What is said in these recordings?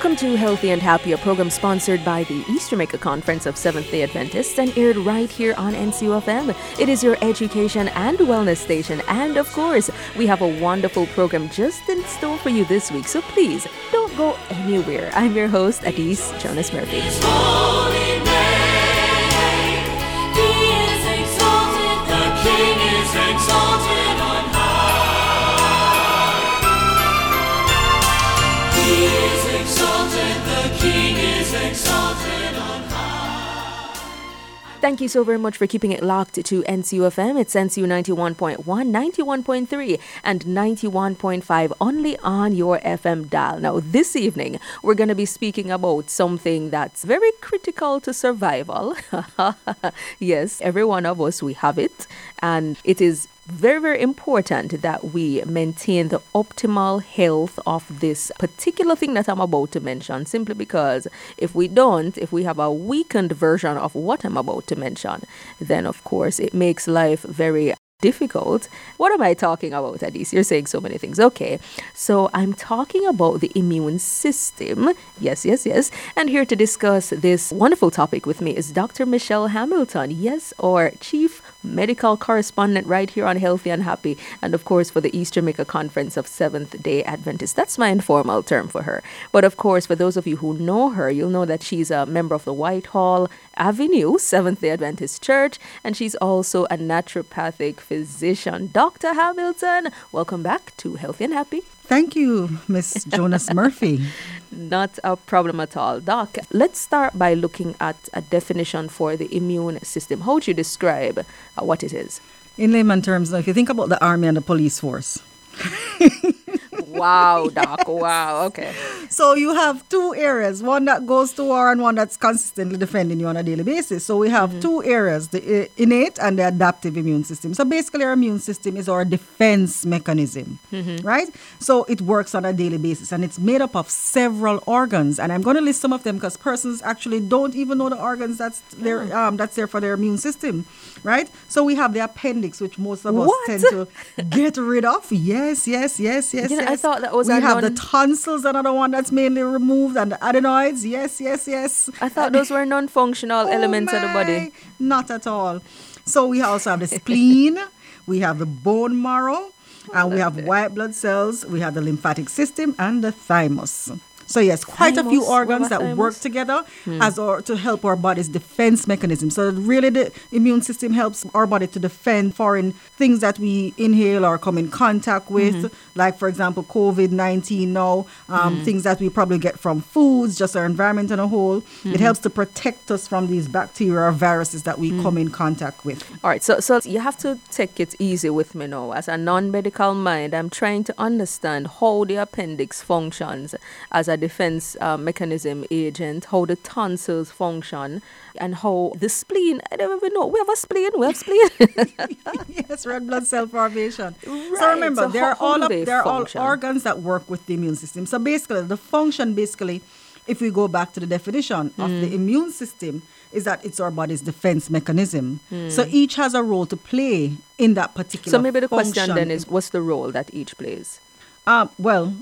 Welcome to Healthy and Happy, a program sponsored by the East Jamaica Conference of Seventh day Adventists and aired right here on NCUFM. It is your education and wellness station, and of course, we have a wonderful program just in store for you this week, so please don't go anywhere. I'm your host, Adise Jonas Murphy. Thank you so very much for keeping it locked to NCUFM. It's NCU 91.1, 91.3, and 91.5 only on your FM dial. Now, this evening, we're going to be speaking about something that's very critical to survival. yes, every one of us, we have it, and it is very, very important that we maintain the optimal health of this particular thing that I'm about to mention, simply because if we don't, if we have a weakened version of what I'm about to mention, then of course it makes life very difficult. What am I talking about, Adise? You're saying so many things. Okay, so I'm talking about the immune system. Yes, yes, yes. And here to discuss this wonderful topic with me is Dr. Michelle Hamilton. Yes, or Chief medical correspondent right here on Healthy and Happy, and of course for the East Jamaica Conference of Seventh day Adventists. That's my informal term for her. But of course, for those of you who know her, you'll know that she's a member of the Whitehall Avenue Seventh day Adventist Church, and she's also a naturopathic physician. Dr. Hamilton, welcome back to Healthy and Happy. Thank you, Miss Jonas Murphy. Not a problem at all. Doc, let's start by looking at a definition for the immune system. How would you describe uh, what it is? In layman terms, if you think about the army and the police force, wow, Doc. Wow. Okay. So you have two areas, one that goes to war and one that's consistently defending you on a daily basis. So we have mm-hmm. two areas, the innate and the adaptive immune system. So basically our immune system is our defense mechanism, mm-hmm. right? So it works on a daily basis and it's made up of several organs. And I'm going to list some of them because persons actually don't even know the organs that's there um, that's there for their immune system, right? So we have the appendix, which most of what? us tend to get rid of. Yes, yes, yes, yes, you know, yes. I thought that was we have non- the tonsils, another one that's mainly removed, and the adenoids. Yes, yes, yes. I thought those were non-functional oh elements my, of the body. Not at all. So we also have the spleen. we have the bone marrow. And we have white blood cells, we have the lymphatic system, and the thymus. So yes, quite a few organs that work together hmm. as our to help our body's defense mechanism. So really, the immune system helps our body to defend foreign things that we inhale or come in contact with, mm-hmm. like for example, COVID nineteen. Now, um, mm. things that we probably get from foods, just our environment in a whole. It mm-hmm. helps to protect us from these bacteria or viruses that we mm. come in contact with. All right, so so you have to take it easy with me now. As a non-medical mind, I'm trying to understand how the appendix functions as a defense uh, mechanism agent, how the tonsils function, and how the spleen. I don't even know. We have a spleen. We have spleen. yes, red blood cell formation. Right, So remember, so they're how- how all up, they're all organs that work with the immune system. So basically, the function basically, if we go back to the definition of Hmm. the immune system, is that it's our body's defense mechanism. So Hmm. each has a role to play in that particular. so maybe the question then is, what's the role that each plays? Um, well,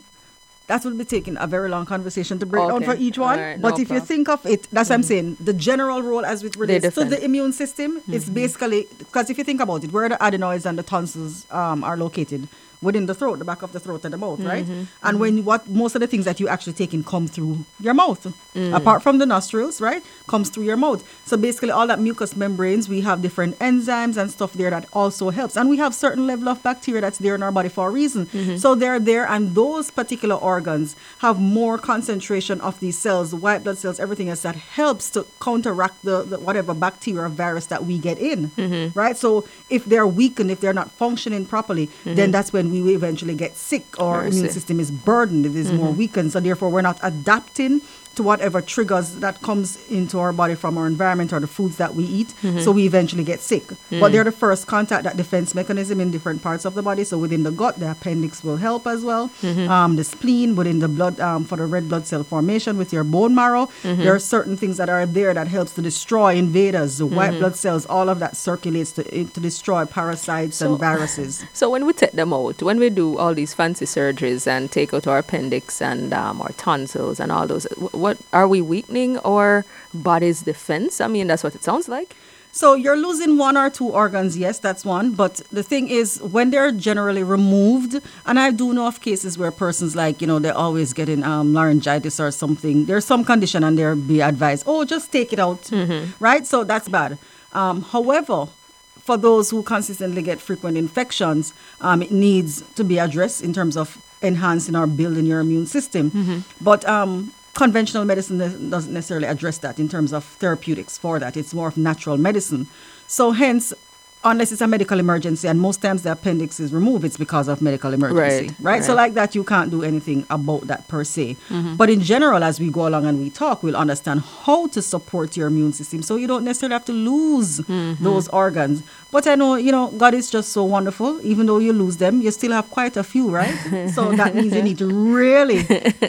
that would be taking a very long conversation to break down Okay. for each one. Right, but no if you think of it, that's what I'm saying. The general role as it relates to the immune system is basically because if you think about it, where the adenoids and the tonsils um, are located within the throat, the back of the throat and the mouth, right? Mm-hmm. And when what most of the things that you actually take in come through your mouth, mm. apart from the nostrils, right? Comes through your mouth. So basically, all that mucous membranes, we have different enzymes and stuff there that also helps, and we have certain level of bacteria that's there in our body for a reason. Mm-hmm. So they're there, and those particular organs have more concentration of these cells, the white blood cells, everything else that helps to counteract the, the whatever bacteria or virus that we get in, mm-hmm. right? So if they're weakened, if they're not functioning properly, then that's when we will eventually get sick or I immune system is burdened, it is more mm-hmm. weakened. So therefore, we're not adapting to whatever triggers that comes into our body from our environment or the foods that we eat. Mm-hmm. So we eventually get sick. Mm. But they're the first contact that defense mechanism in different parts of the body. So within the gut, the appendix will help as well. Mm-hmm. Um, the spleen, within the blood um, for the red blood cell formation with your bone marrow. Mm-hmm. There are certain things that are there that helps to destroy invaders, the white Mm-hmm. blood cells, all of that circulates to, to destroy parasites So- and viruses. So when we take them out, when we do all these fancy surgeries and take out our appendix and um, our tonsils and all those, wh- what are we weakening our body's defense? I mean, that's what it sounds like. So you're losing one or two organs, yes, that's one. But the thing is, when they're generally removed, and I do know of cases where persons like, you know, they're always getting um, laryngitis or something. There's some condition and they're be advised, oh, just take it out, right? So that's bad. Um, however, for those who consistently get frequent infections, um, it needs to be addressed in terms of enhancing or building your immune system. But um, conventional medicine doesn't necessarily address that in terms of therapeutics for that. It's more of natural medicine. So, hence, unless it's a medical emergency, and most times the appendix is removed, it's because of medical emergency, Right, right? So, like that, you can't do anything about that per se. Mm-hmm. But in general, as we go along and we talk, we'll understand how to support your immune system so you don't necessarily have to lose mm-hmm. those organs. But I know, you know, God is just so wonderful. Even though you lose them, you still have quite a few, right? so that means you need to really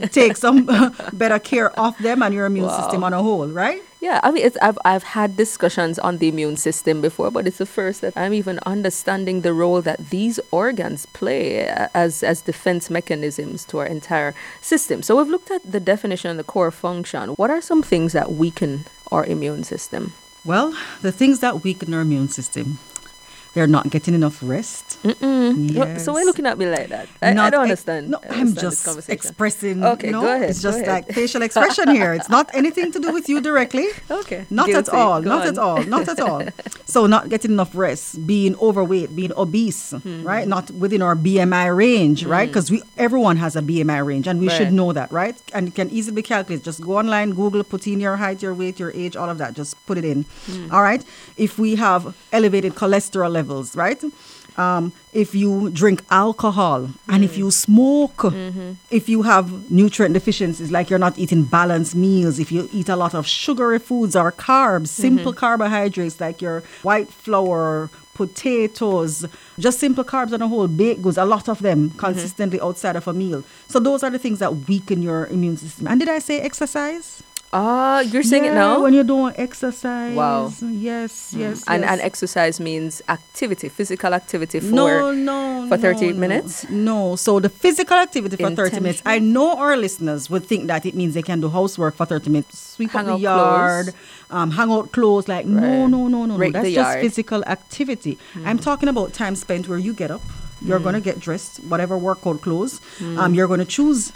take some better care of them and your immune system on a whole, right? Yeah, I mean, it's, I've I've had discussions on the immune system before, but it's the first that I'm even understanding the role that these organs play as as defense mechanisms to our entire system. So we've looked at the definition and the core function. What are some things that weaken our immune system? Well, the things that weaken our immune system, they're not getting enough rest. What- So why Yes. looking at me like that? I, I don't ex- understand. No, I I'm just expressing. Okay, know, go ahead, It's just like facial expression here. It's not anything to do with you directly. Okay, Not at all. Go not on. at all. Not at all. So not getting enough rest, being overweight, being obese, Hmm. right? Not within our BMI range, right? Because we everyone has a BMI range, and we Right. should know that, right? And it can easily be calculated. Just go online, Google, put in your height, your weight, your age, all of that. Just put it in. Hmm. All right. If we have elevated cholesterol levels, right? Um, if you drink alcohol and if you smoke, mm-hmm. if you have nutrient deficiencies, like you're not eating balanced meals, if you eat a lot of sugary foods or carbs, mm-hmm. simple carbohydrates like your white flour, potatoes, just simple carbs on a whole, baked goods, a lot of them mm-hmm. consistently outside of a meal. So those are the things that weaken your immune system. And did I say exercise? Ah, you're saying it now? When you don't exercise. Wow. Yes, yes. and yes. and exercise means activity, physical activity for no, no, for 38 no, no. minutes? No. So the physical activity for 30 minutes, I know our listeners would think that it means they can do housework for 30 minutes, sweep Hang up the yard, clothes. um, hang out clothes. Like, no, Right. no, no, no, no. Rake That's just. Hmm. physical activity. I'm talking about time spent where you get up, you're Hmm. going to get dressed, whatever workout clothes. Um, you're going to choose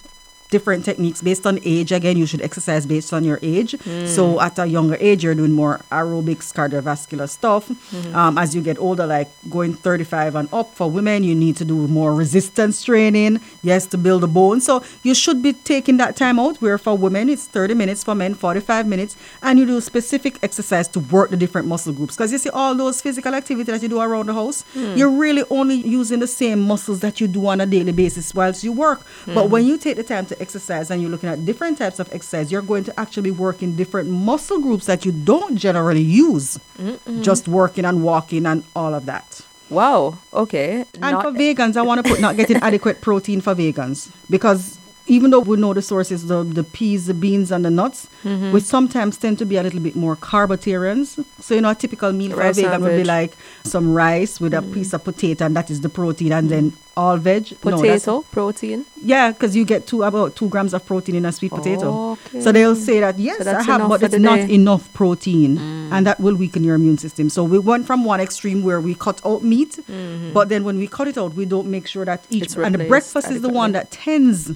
different techniques based on age. Again, you should exercise based on your age. Hmm. So at a younger age, you're doing more aerobics, cardiovascular stuff. Hmm. Um, as you get older, like going 35 and up for women, you need to do more resistance training. Yes, to build the bone. So you should be taking that time out. Where for women, it's 30 minutes. For men, 45 minutes. And you do specific exercise to work the different muscle groups. Because you see, all those physical activity that you do around the house, you're really only using the same muscles that you do on a daily basis whilst you work. But when you take the time to exercise and you're looking at different types of exercise, you're going to actually be working different muscle groups that you don't generally use. Just working and walking and all of that. Wow. Okay. And Not- for vegans, I want to put not getting adequate protein for vegans because even though we know the sources, the, the peas, the beans, and the nuts, Mm-hmm. we sometimes tend to be a little bit more carbotarians. So, you know, a typical meal for Rice a vegan would be. Mm. like some rice with a piece of potato, and that is the protein, and then all veg. No, potato protein. yeah, because you get two about two grams of protein in a sweet potato. Okay. So they'll say that yes, So that's I have, but it's not day. Mm. enough protein, and that will weaken your immune system. So we went from one extreme where we cut out meat, but then when we cut it out, we don't make sure that each Mm-hmm. It's and the breakfast is the one that tends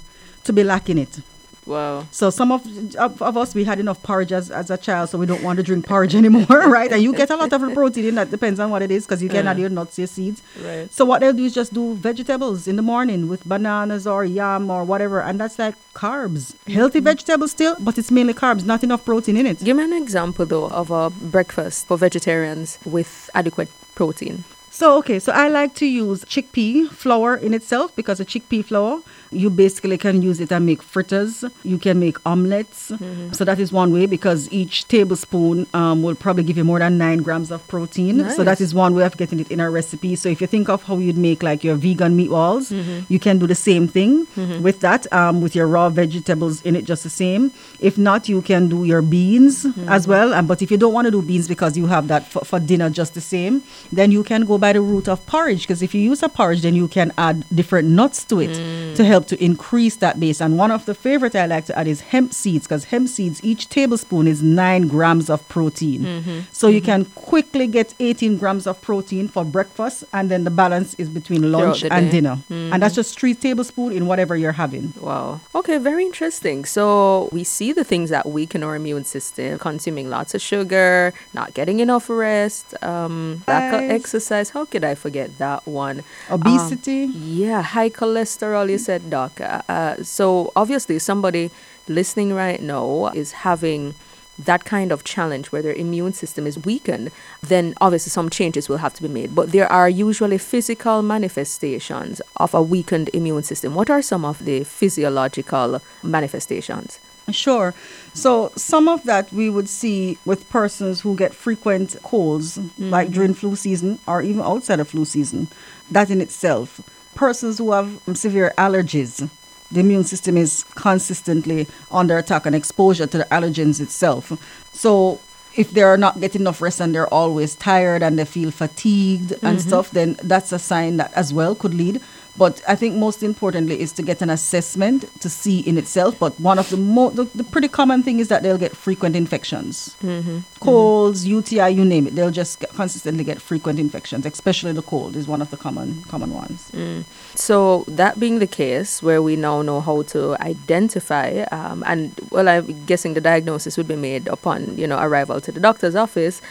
to be lacking it. Wow. So some of, of of us we had enough porridge as, as a child, so we don't want to drink porridge anymore, right? And you get a lot of protein in that depends on what it is because you can add your nuts, your seeds. Right. So what they'll do is just do vegetables in the morning with bananas or yam or whatever, and that's like carbs. Healthy mm-hmm. vegetables still, but it's mainly carbs, not enough protein in it. Give me an example though of a breakfast for vegetarians with adequate protein. So, okay, so I like to use chickpea flour in itself because a chickpea flour, you basically can use it and make fritters. You can make omelets. Mm-hmm. So, that is one way because each tablespoon um, will probably give you more than nine grams of protein. So, that is one way of getting it in a recipe. So, if you think of how you'd make like your vegan meatballs, Mm-hmm. you can do the same thing with that, um, with your raw vegetables in it just the same. If not, you can do your beans Mm-hmm. as well. Um, but if you don't want to do beans because you have that for, for dinner just the same, then you can go by the route of porridge. Because if you use a porridge, then you can add different nuts to it Mm. to help to increase that base. And one of the favorite I like to add is hemp seeds because hemp seeds, each tablespoon is nine grams of protein. Mm-hmm. So you can quickly get 18 grams of protein for breakfast, and then the balance is between lunch and day. dinner. And that's just three tablespoons in whatever you're having. Wow. Okay, very interesting. So we see the things that weaken our immune system: consuming lots of sugar, not getting enough rest, um, lack of Exercise. How could I forget that one? Um, Obesity. yeah, high cholesterol. You said, doc. Uh, uh, so obviously, somebody listening right now is having that kind of challenge where their immune system is weakened, then obviously some changes will have to be made. But there are usually physical manifestations of a weakened immune system. What are some of the physiological manifestations? Sure. So some of that we would see with persons who get frequent colds, like during flu season or even outside of flu season. That in itself. Persons who have um, severe allergies, the immune system is consistently under attack and exposure to the allergens itself. So if they're not getting enough rest and they're always tired and they feel fatigued and stuff, then that's a sign that as well could lead. But I think most importantly is to get an assessment to see in itself. But one of the most, the, the pretty common thing is that they'll get frequent infections, colds, UTI, you name it. They'll just get, consistently get frequent infections. Especially the cold is one of the common common ones. So that being the case, where we now know how to identify, um, and well, I'm guessing the diagnosis would be made upon you know arrival to the doctor's office.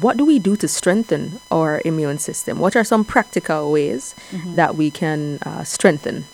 What do we do to strengthen our immune system? What are some practical ways that we can uh, strengthen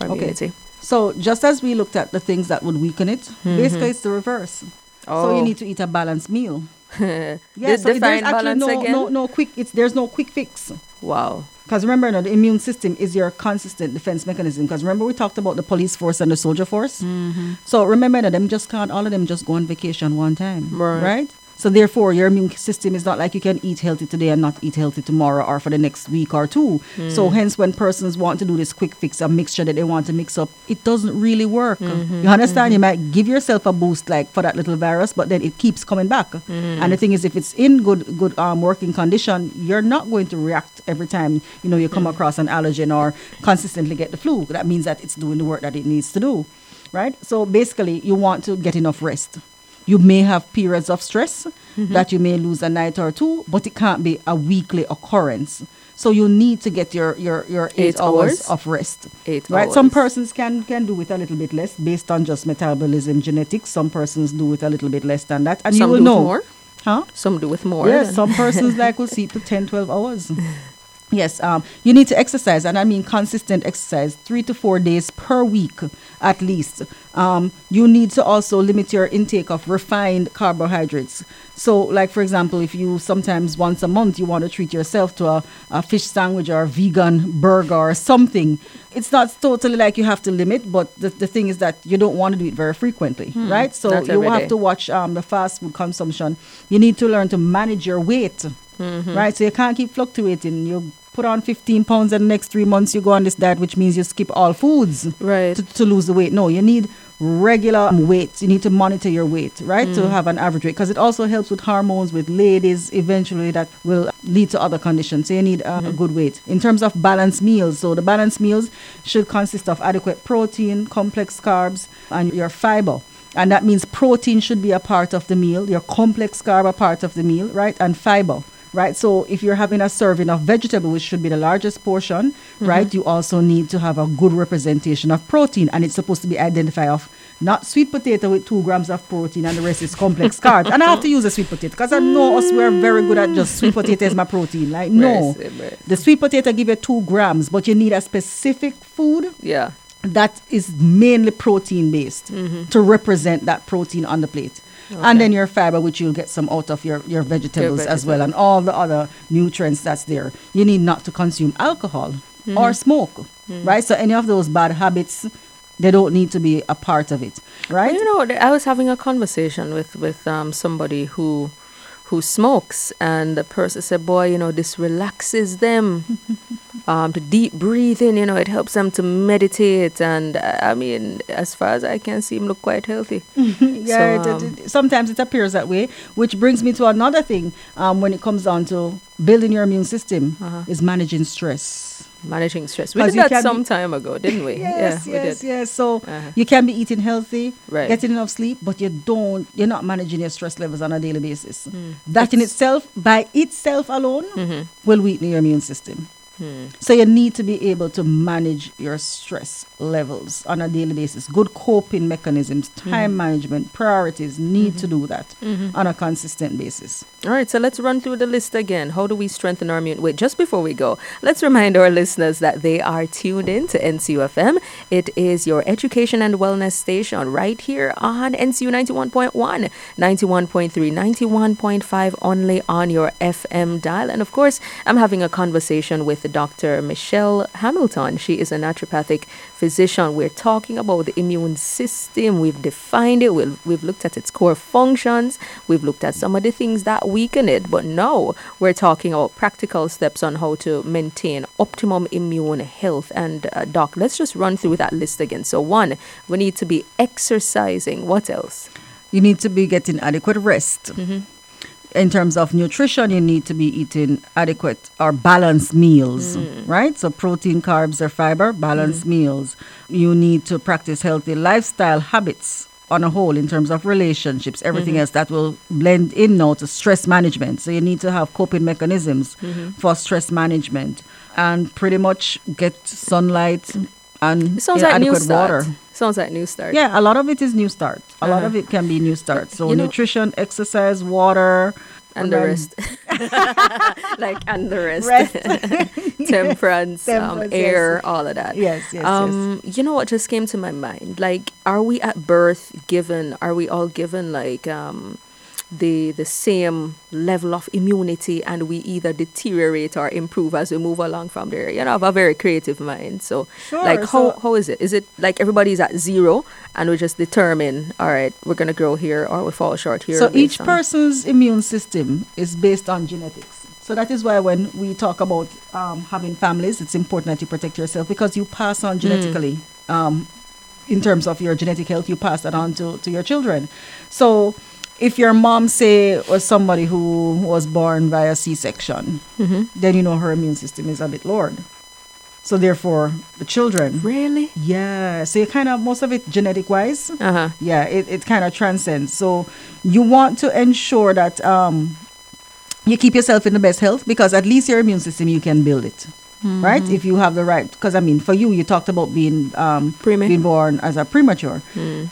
our Okay. immunity? So just as we looked at the things that would weaken it, basically it's the reverse. So Oh. you need to eat a balanced meal. Yeah, so there's actually no, again. no no quick. It's there's no quick fix. Wow. Because remember, now, the immune system is your consistent defense mechanism. Because remember, we talked about the police force and the soldier force. Mm-hmm. So remember, now, them just can't all of them just go on vacation one time, Right. So therefore, your immune system is not like you can eat healthy today and not eat healthy tomorrow or for the next week or two. Mm. So hence, when persons want to do this quick fix, a mixture that they want to mix up, it doesn't really work. Mm-hmm. You understand? You might give yourself a boost like for that little virus, but then it keeps coming back. Mm-hmm. And the thing is, if it's in good good um, working condition, you're not going to react every time you know you come Mm-hmm. across an allergen or consistently get the flu. That means that it's doing the work that it needs to do, right? So basically, you want to get enough rest. You may have periods of stress Mm-hmm. that you may lose a night or two, but it can't be a weekly occurrence. So you need to get your your, your eight, Eight hours, hours? of rest. Eight right. Some persons can can do with a little bit less based on just metabolism, genetics. Some persons do with a little bit less than that, and Some you will know. more. Huh? Some do with more. Yes, some persons like will sleep to 10, 12 hours. Yes, um, you need to exercise, and I mean consistent exercise, three to four days per week at least. Um, you need to also limit your intake of refined carbohydrates. So, like for example, if you sometimes once a month you want to treat yourself to a, a fish sandwich or a vegan burger or something, it's not totally like you have to limit, but the, the thing is that you don't want to do it very frequently, right? So you have day. to watch um, the fast food consumption. You need to learn to manage your weight, right? So you can't keep fluctuating. You put on 15 pounds and the next three months you go on this diet, which means you skip all foods Right. to, to lose the weight. No, you need regular weight. You need to monitor your weight, right? To have an average weight because it also helps with hormones with ladies eventually that will lead to other conditions. So you need uh, a good weight. In terms of balanced meals, so the balanced meals should consist of adequate protein, complex carbs, and your fiber. And that means protein should be a part of the meal, your complex carb a part of the meal, right? And fiber right? So if you're having a serving of vegetable, which should be the largest portion, right, you also need to have a good representation of protein, and it's supposed to be identified of not sweet potato with two grams of protein and the rest is complex carbs. And I have to use a sweet potato because I know us we're very good at just sweet potato is my protein. Like no, the sweet potato give you two grams, but you need a specific food Yeah. that is mainly protein based Mm-hmm. to represent that protein on the plate. And then your fiber, which you'll get some out of your, your vegetables as well, and all the other nutrients that's there. You need not to consume alcohol or smoke, right? So any of those bad habits, they don't need to be a part of it, right? You know, I was having a conversation with with um, somebody who who smokes, and the person said, "Boy, you know, this relaxes them. um, to deep breathing, you know, it helps them to meditate." And uh, I mean, as far as I can see, him look quite healthy. yeah, So, it- um, it- sometimes it appears that way, which brings me to another thing um, when it comes down to building your immune system Uh-huh. is managing stress. Managing stress. We did that some time ago, didn't we? Yes, yeah, yes, we did. yes. So Uh-huh. you can be eating healthy, Right. getting enough sleep, but you don't. You're not managing your stress levels on a daily basis. Hmm. That in itself, by itself alone, Mm-hmm. will weaken your immune system. Hmm. So you need to be able to manage your stress levels on a daily basis. Good coping mechanisms, time Hmm. management, priorities need to do that Mm-hmm. on a consistent basis. All right, so let's run through the list again. How do we strengthen our immune? Wait, just before we go, let's remind our listeners that they are tuned in to NCUFM. It is your education and wellness station right here on NCU 91.1, 91.3, 91.5 only on your FM dial. And of course, I'm having a conversation with Dr. Michelle Hamilton. She is a naturopathic physician. We're talking about the immune system. We've defined it, we've, we've looked at its core functions, we've looked at some of the things that weaken it. But now we're talking about practical steps on how to maintain optimum immune health. And, uh, Doc, let's just run through that list again. So, one, we need to be exercising. What else? You need to be getting adequate rest. In terms of nutrition, you need to be eating adequate or balanced meals, mm. right? So, protein, carbs, or fiber, balanced mm. meals. You need to practice healthy lifestyle habits on a whole in terms of relationships, everything mm-hmm. else that will blend in now to stress management. So, you need to have coping mechanisms mm-hmm. for stress management and pretty much get sunlight and It sounds know, like adequate water. Sounds like NEWSTART. Yeah, a lot of it is NEWSTART. A lot Uh-huh. of it can be NEWSTART. So You know- nutrition, exercise, water, And the rest. like, and the rest. Rest. Temperance, um, air, yes. all of that. Yes, yes, um, You know what just came to my mind? Like, are we at birth given, are we all given like um, the the same level of immunity and we either deteriorate or improve as we move along from there? You know, I have a very creative mind. So, Sure, like, how, so- how is it? Is it like everybody's at zero and we just determine, all right, we're going to grow here or we fall short here? So each on- person's immune system is based on genetics. So that is why when we talk about um, having families, it's important that you protect yourself because you pass on genetically. Um, in terms of your genetic health, you pass that on to, to your children. So if your mom, say, was somebody who was born via C-section, then you know her immune system is a bit lowered. So therefore, the children, Really? yeah. So you kind of most of it genetic wise, Uh huh. yeah, it, it kind of transcends. So you want to ensure that um, you keep yourself in the best health because at least your immune system you can build it, right? If you have the right, because I mean, for you, you talked about being um, being born as a premature,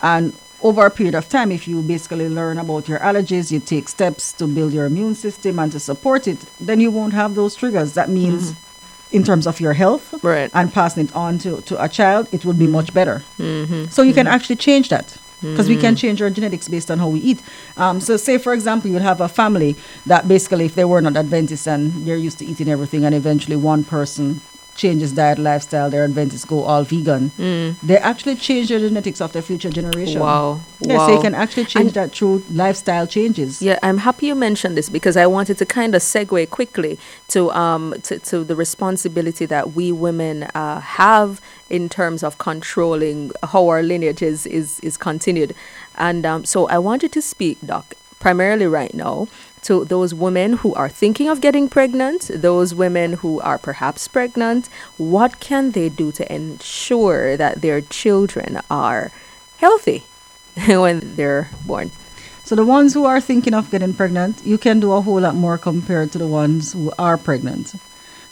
and over a period of time, if you basically learn about your allergies, you take steps to build your immune system and to support it, then you won't have those triggers. That means. Mm-hmm. In terms of your health Right. and passing it on to, to a child, it would be mm-hmm. much better. Mm-hmm. So you can actually change that because we can change our genetics based on how we eat. Um, so, say for example, you'd have a family that basically, if they were not Adventist and they're used to eating everything, and eventually one person changes diet, lifestyle, their Adventists go all vegan, they actually change the genetics of their future generation. Wow. Yeah, wow. so you can actually change And- that through lifestyle changes. Yeah, I'm happy you mentioned this because I wanted to kind of segue quickly to um to, to the responsibility that we women uh, have in terms of controlling how our lineage is is, is continued, and um, so I wanted to speak, Doc, primarily right now to those women who are thinking of getting pregnant, those women who are perhaps pregnant. What can they do to ensure that their children are healthy when they're born? So the ones who are thinking of getting pregnant, you can do a whole lot more compared to the ones who are pregnant.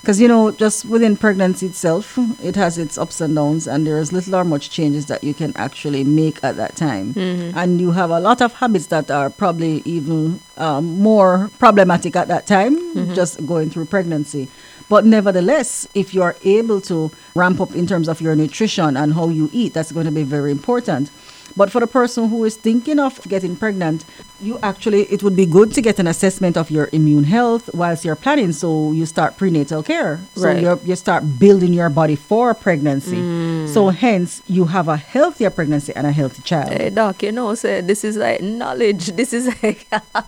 Because, you know, just within pregnancy itself, it has its ups and downs, and there's little or much changes that you can actually make at that time. And you have a lot of habits that are probably even um, more problematic at that time, just going through pregnancy. But nevertheless, if you're able to ramp up in terms of your nutrition and how you eat, that's going to be very important. But for the person who is thinking of getting pregnant, you actually it would be good to get an assessment of your immune health whilst you're planning so you start prenatal care so Right. you you start building your body for pregnancy Mm. so hence you have a healthier pregnancy and a healthy child Hey, doc, you know, so this is like knowledge. This is like,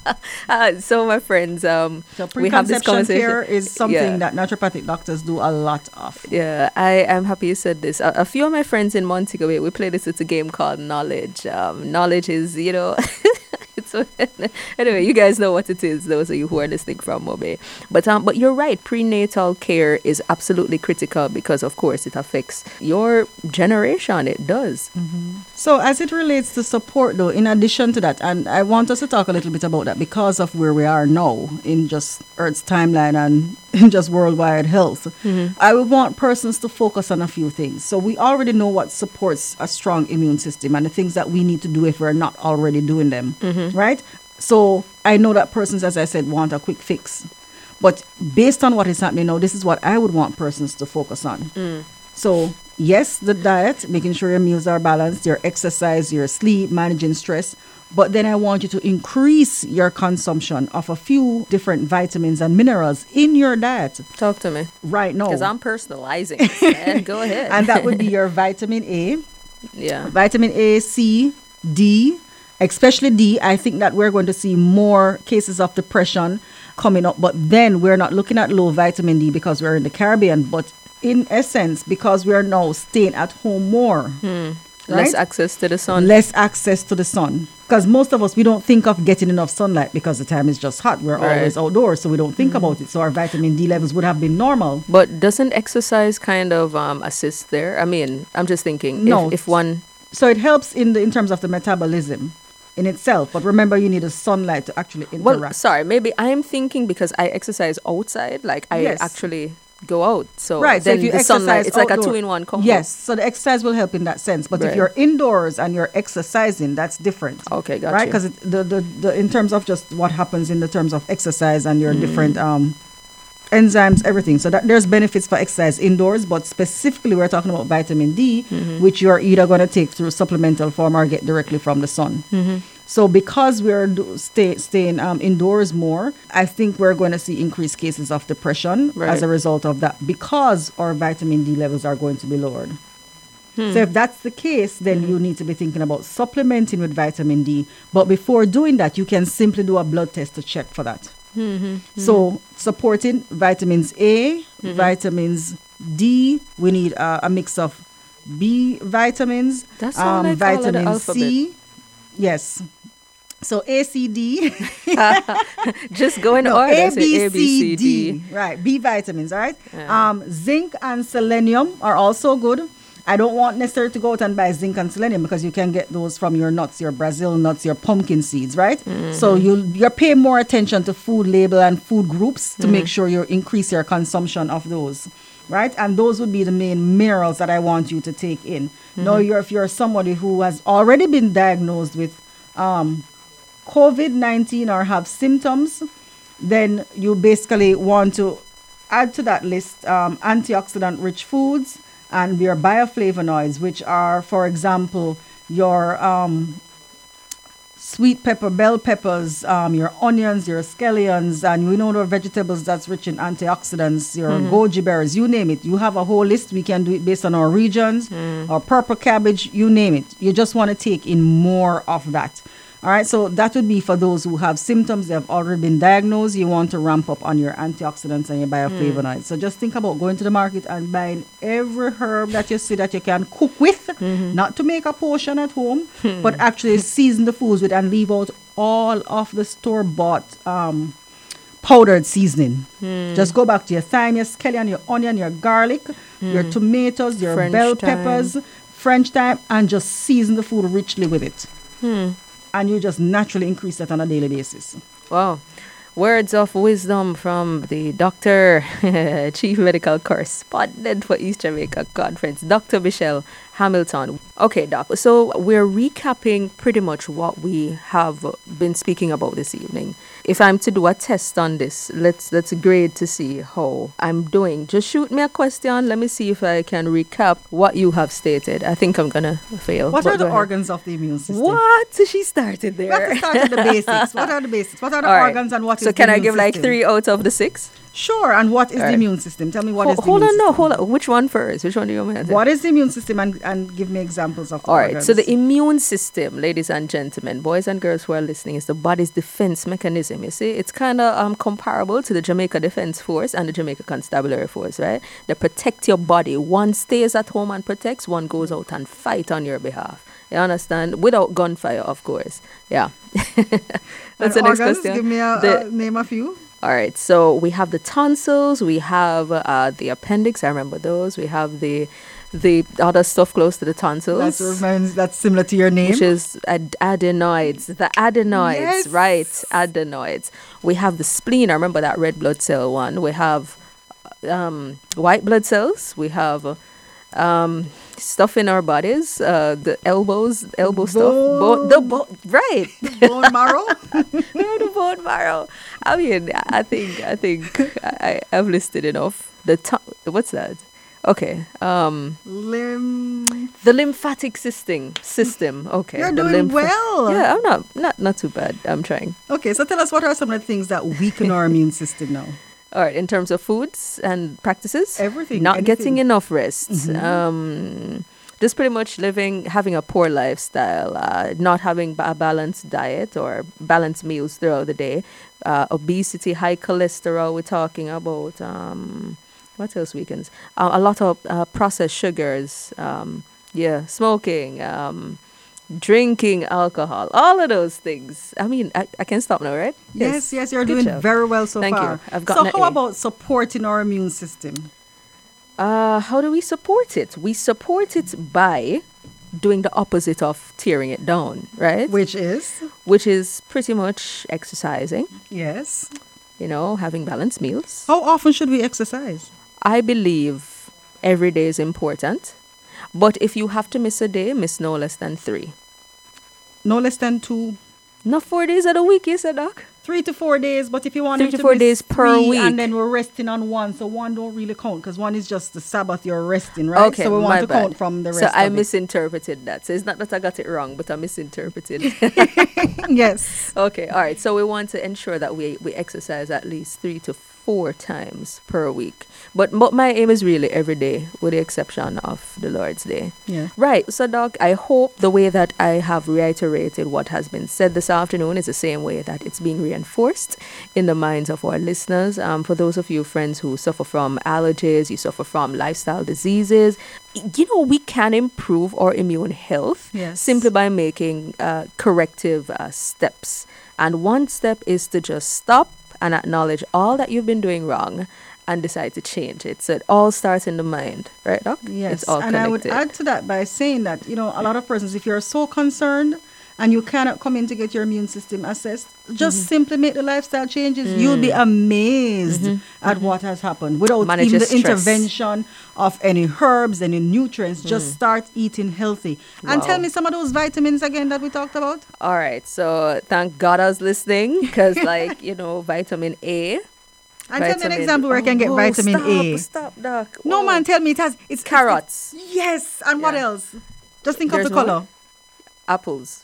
uh, so my friends, um, so we have this conversation. care is something Yeah. that naturopathic doctors do a lot of Yeah, I am happy you said this. A, a few of my friends in Montego Bay, we play this. It's a game called Knowledge. Um, knowledge is, you know, it's anyway. You guys know what it is. Those of you who are listening from MoBay. But um, but you're right. Prenatal care is absolutely critical because, of course, it affects your generation. It does. Mm-hmm. So, as it relates to support, though, in addition to that, and I want us to talk a little bit about that because of where we are now in just Earth's timeline and in just worldwide health, mm-hmm. I would want persons to focus on a few things. So, we already know what supports a strong immune system and the things that we need to do if we're not already doing them, mm-hmm. Mm-hmm. right? So, I know that persons, as I said, want a quick fix. But based on what is happening now, this is what I would want persons to focus on. Mm. So, yes, the diet, making sure your meals are balanced, your exercise, your sleep, managing stress. But then I want you to increase your consumption of a few different vitamins and minerals in your diet Talk to me right now. because I'm personalizing. this, man. Go ahead. and that would be your vitamin A, yeah. vitamin A, C, D, especially D. I think that we're going to see more cases of depression coming up, but then we're not looking at low vitamin D because we're in the Caribbean, but in essence, because we are now staying at home more. Less right? access to the sun. less access to the sun. Because most of us, we don't think of getting enough sunlight because the time is just hot. We're Right. always outdoors, so we don't think about it. So our vitamin D levels would have been normal. But doesn't exercise kind of um, assist there? I mean, I'm just thinking No. if, if one So it helps in the in terms of the metabolism in itself. But remember, you need the sunlight to actually interact. well, sorry, maybe I'm thinking because I exercise outside, like I Yes. actually go out. So right. So then if you the exercise sunlight, it's like a two-in-one combo. Yes. So the exercise will help in that sense. But Right. if you're indoors and you're exercising, that's different. Okay, got right? Because the, the the in terms of just what happens in the terms of exercise and Mm. your different um enzymes, everything. So that there's benefits for exercise indoors, but specifically we're talking about vitamin D, Mm-hmm. which you're either going to take through supplemental form or get directly from the sun. Mm-hmm. So because we're do, stay, staying um, indoors more, I think we're going to see increased cases of depression Right. as a result of that because our vitamin D levels are going to be lowered. Hmm. So if that's the case, then Mm-hmm. you need to be thinking about supplementing with vitamin D. But before doing that, you can simply do a blood test to check for that. Mm-hmm. So supporting vitamins A, vitamins D. We need uh, a mix of B vitamins, That sound like all of the vitamin. C. Yes. So A, C, D. Just go in No, order. A, say B, A, B, C, D. Right, B vitamins, all right? Yeah. Um, zinc and selenium are also good. I don't want necessarily to go out and buy zinc and selenium because you can get those from your nuts, your Brazil nuts, your pumpkin seeds, right? Mm-hmm. So you you're paying more attention to food label and food groups to Mm-hmm. make sure you increase your consumption of those, right? And those would be the main minerals that I want you to take in. Now, Mm-hmm. you're, if you're somebody who has already been diagnosed with um, COVID 19 or have symptoms, then you basically want to add to that list um, antioxidant rich foods and your bioflavonoids, which are, for example, your um, sweet pepper, bell peppers, um, your onions, your scallions, and we know the vegetables that's rich in antioxidants, your goji berries, you name it. You have a whole list. We can do it based on our regions, or purple cabbage, you name it. You just want to take in more of that. All right, so that would be for those who have symptoms, they have already been diagnosed. You want to ramp up on your antioxidants and your bioflavonoids. So just think about going to the market and buying every herb that you see that you can cook with, mm-hmm. not to make a portion at home, but actually season the foods with and leave out all of the store bought um, powdered seasoning. Hmm. Just go back to your thyme, your scallion, your onion, your garlic, hmm. your tomatoes, your French bell thyme. peppers, French thyme, and just season the food richly with it hmm. And you just naturally increase that on a daily basis. Wow. Words of wisdom from the Doctor, Chief Medical Correspondent for East Jamaica Conference, Dr. Michelle Hamilton. Okay, Doc. So we're recapping pretty much what we have been speaking about this evening. If I'm to do a test on this, let's let's grade to see how I'm doing. Just shoot me a question. Let me see if I can recap what you have stated. I think I'm gonna fail. What but are the ahead. organs of the immune system? What? She started We have there. to start with the basics. What are the basics? What are the All right. organs and what is so can I give like three out of the six? Sure. And what is All the immune system? Tell me what Ho- is the hold immune on, no, system. hold on. Which one first? Which one do you want me to? What is the immune system? And, and give me examples of All right, so the immune system, ladies and gentlemen, boys and girls who are listening, is the body's defense mechanism. You see, it's kind of um, comparable to the Jamaica Defense Force and the Jamaica Constabulary Force, right? They protect your body. One stays at home and protects, one goes out and fight on your behalf. You understand? Without gunfire, of course. Yeah. That's And the next organs, question. Give me a, The- a name a few. All right, so we have the tonsils, we have uh, the appendix. I remember those. We have the the other stuff close to the tonsils, That reminds. That's similar to your name. which is ad- adenoids. The adenoids, Yes. right? Adenoids. We have the spleen. I remember that red blood cell one. We have um, white blood cells. We have um, stuff in our bodies. Uh, the elbows, elbow stuff. Bo- the bo- right. Bone marrow. no, the bone marrow. I mean, I think I think I, I've listed enough. The to- what's that? Okay. Um, Limb. the lymphatic system. System. Okay. You're doing well. Yeah, I'm not not not too bad. I'm trying. Okay, so tell us what are some of the things that weaken our immune system now? All right. In terms of foods and practices, Everything, Not getting anything. Mm-hmm. enough rest. Um, just pretty much living, having a poor lifestyle, uh, not having a balanced diet or balanced meals throughout the day, uh, obesity, high cholesterol. We're talking about um, what else weekends? Uh, a lot of uh, processed sugars. Um, yeah, smoking. Um, drinking alcohol all of those things i mean i, I can stop now right Yes, yes, you're Good doing job. very well so Thank you. I've so gotten how A. about supporting our immune system? Uh, how do we support it? We support it by doing the opposite of tearing it down, right? Which is Which is pretty much exercising, yes. you know, having balanced meals. How often should we exercise? I believe every day is important, but if you have to miss a day, miss no less than three. No less than two, Not four days of the week, you said, Doc? Three to four days. But if you want Three to to four days per three, week. and then we're resting on one, so one don't really count because one is just the Sabbath you're resting, right? Okay, so we want to bad. count from the rest. So I misinterpreted that. So it's not that I got it wrong, but I misinterpreted. yes. Okay, all right. So we want to ensure that we, we exercise at least three to four times per week. But, but my aim is really every day, with the exception of the Lord's Day. Yeah. Right. So, Doc, I hope the way that I have reiterated what has been said this afternoon is the same way that it's being reinforced in the minds of our listeners. Um, for those of you friends who suffer from allergies, you suffer from lifestyle diseases, you know, we can improve our immune health Yes. simply by making uh, corrective uh, steps. And one step is to just stop and acknowledge all that you've been doing wrong and decide to change it. So it all starts in the mind, right, Doc? Yes, It's all and I would add to that by saying that you know a lot of persons, if you're so concerned and you cannot come in to get your immune system assessed, just Mm-hmm. simply make the lifestyle changes. You'll be amazed at what has happened without Mm-hmm. Manage even the stress. intervention of any herbs, any nutrients. Just start eating healthy. And tell Mm. Me some of those vitamins again that we talked about. All right, so thank God I was listening because, like, you know, vitamin A. And tell me an example where I can get Oh, vitamin stop, A. Stop, Doc. No Oh. man, tell me it has. It's Carrots, it's- yes, and what else? Just think There's of the color. apples.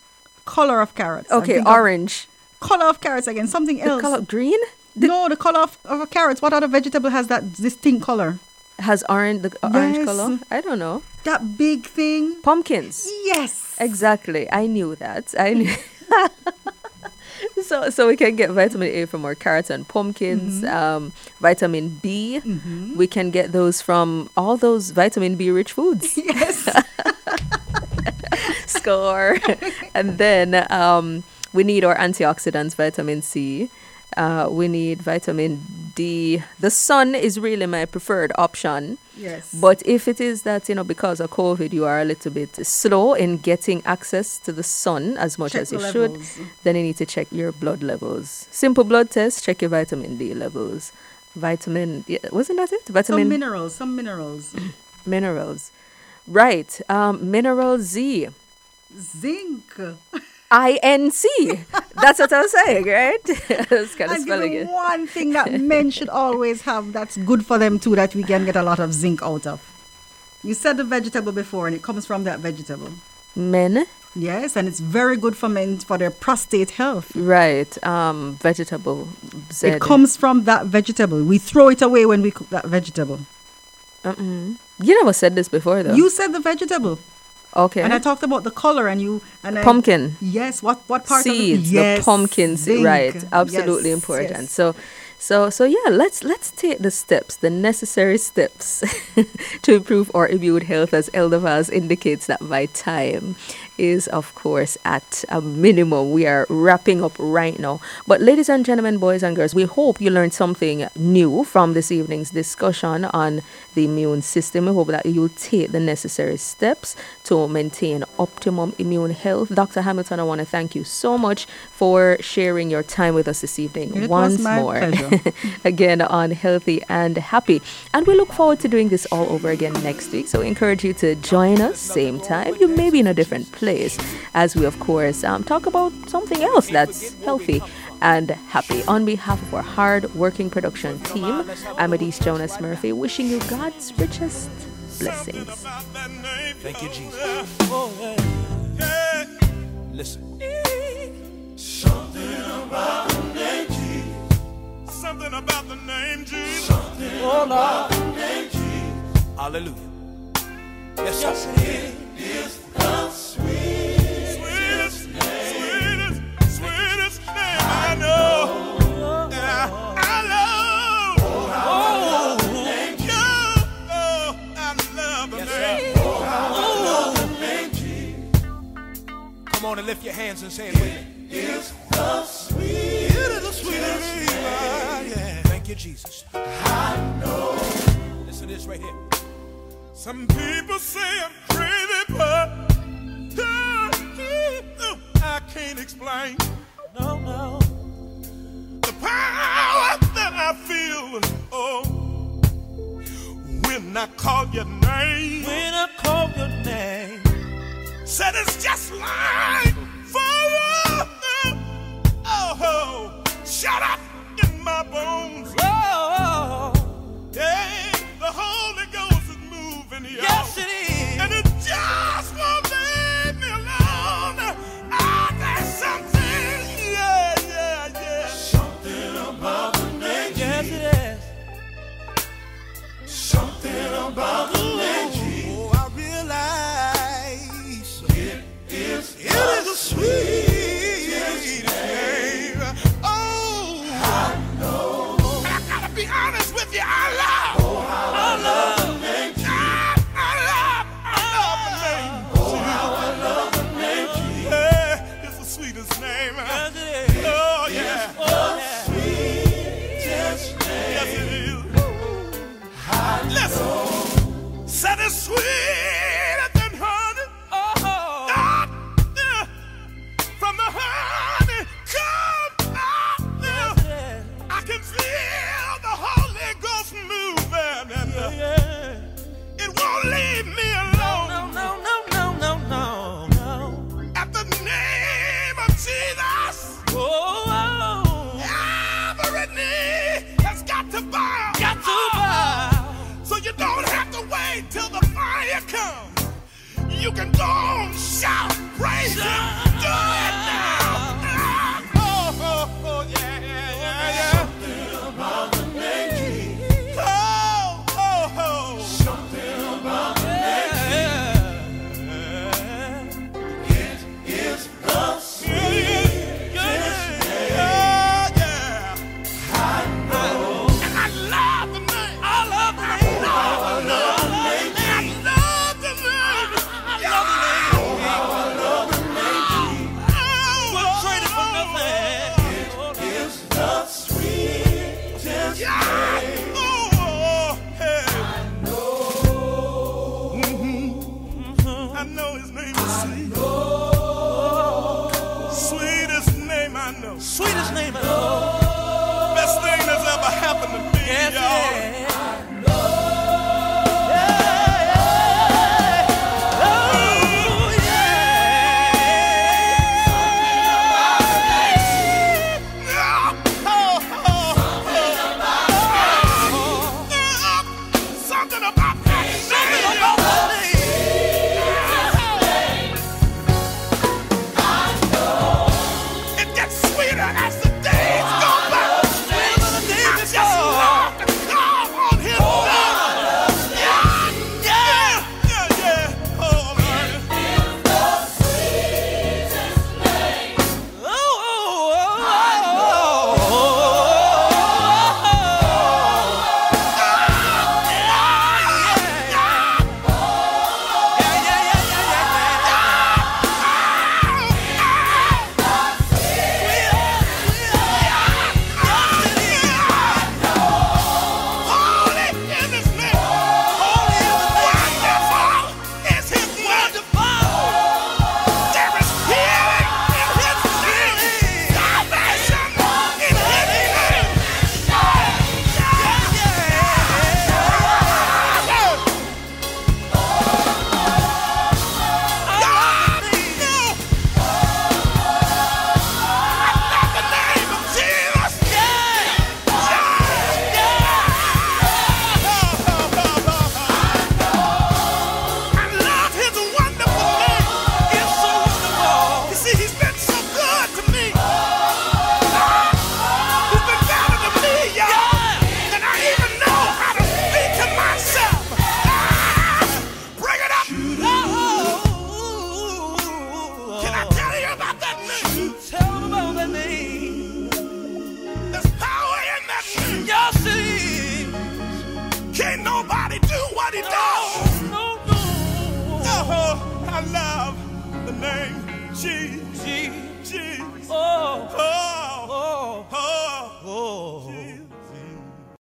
Color of carrots. Okay, of- orange. color of carrots again. Something The else. color green no, the color of, of carrots. What other vegetable has that distinct color? has orange. The orange color. I don't know. That big thing. Pumpkins. Yes. Exactly. I knew that. I knew. so, so we can get vitamin A from our carrots and pumpkins. Mm-hmm. Um, vitamin B. We can get those from all those vitamin B rich foods. Yes. score. and then um, we need our antioxidants, vitamin C. Uh, we need vitamin D. The sun is really my preferred option. yes. But if it is that, you know, because of COVID, you are a little bit slow in getting access to the sun as much Check as you should, then you need to check your blood levels. Simple blood test, check your vitamin D levels. Vitamin, yeah, wasn't that it? Vitamin. some minerals. Some minerals. minerals. Right. Um, mineral Z. Zinc. I N C. That's what I was saying, right? That's kind of And spelling it. one thing that men should always have that's good for them too, that we can get a lot of zinc out of. You said the vegetable before, and it comes from that vegetable. Men, Yes, and it's very good for men for their prostate health. right? Um, vegetable. Z. It comes from that vegetable. We throw it away when we cook that vegetable. Mm-mm. You never said this before, though. You said the vegetable, okay? and I talked about the color, and you and I, pumpkin. Yes, what what part seeds, of it? Yes, the pumpkin seed, right? Absolutely Yes, important. yes. So, so, so yeah. Let's let's take the steps, the necessary steps, to improve our immune health, as Elder Vaz indicates that by time is, of course, at a minimum. We are wrapping up right now. But, ladies and gentlemen, boys and girls, we hope you learned something new from this evening's discussion on the immune system. We hope that you'll take the necessary steps to maintain optimum immune health. Dr. Hamilton, I want to thank you so much for sharing your time with us this evening It once more. again on Healthy and Happy. And we look forward to doing this all over again next week. So we encourage you to join us same time. You may be in a different place as we, of course, um, talk about something else that's healthy and happy. On behalf of our hard working production team, I'm Adise Jonas Murphy, wishing you God's richest blessings. Thank you, Jesus. Oh, yeah. Listen. Something about the name Jesus. Something about the name Jesus. oh, Lord. Hallelujah. Yes, yes it is. On and lift your hands and say it with me. It's the sweet. It is the sweetest name. Yeah. Thank you, Jesus. I know. Listen to this right here. Some people say I'm crazy, but I can't explain. No, no. The power that I feel. Oh, when I call your name. When I call your name. Said it's just like fire. Oh, oh, shut up welcome to be yes, y'all.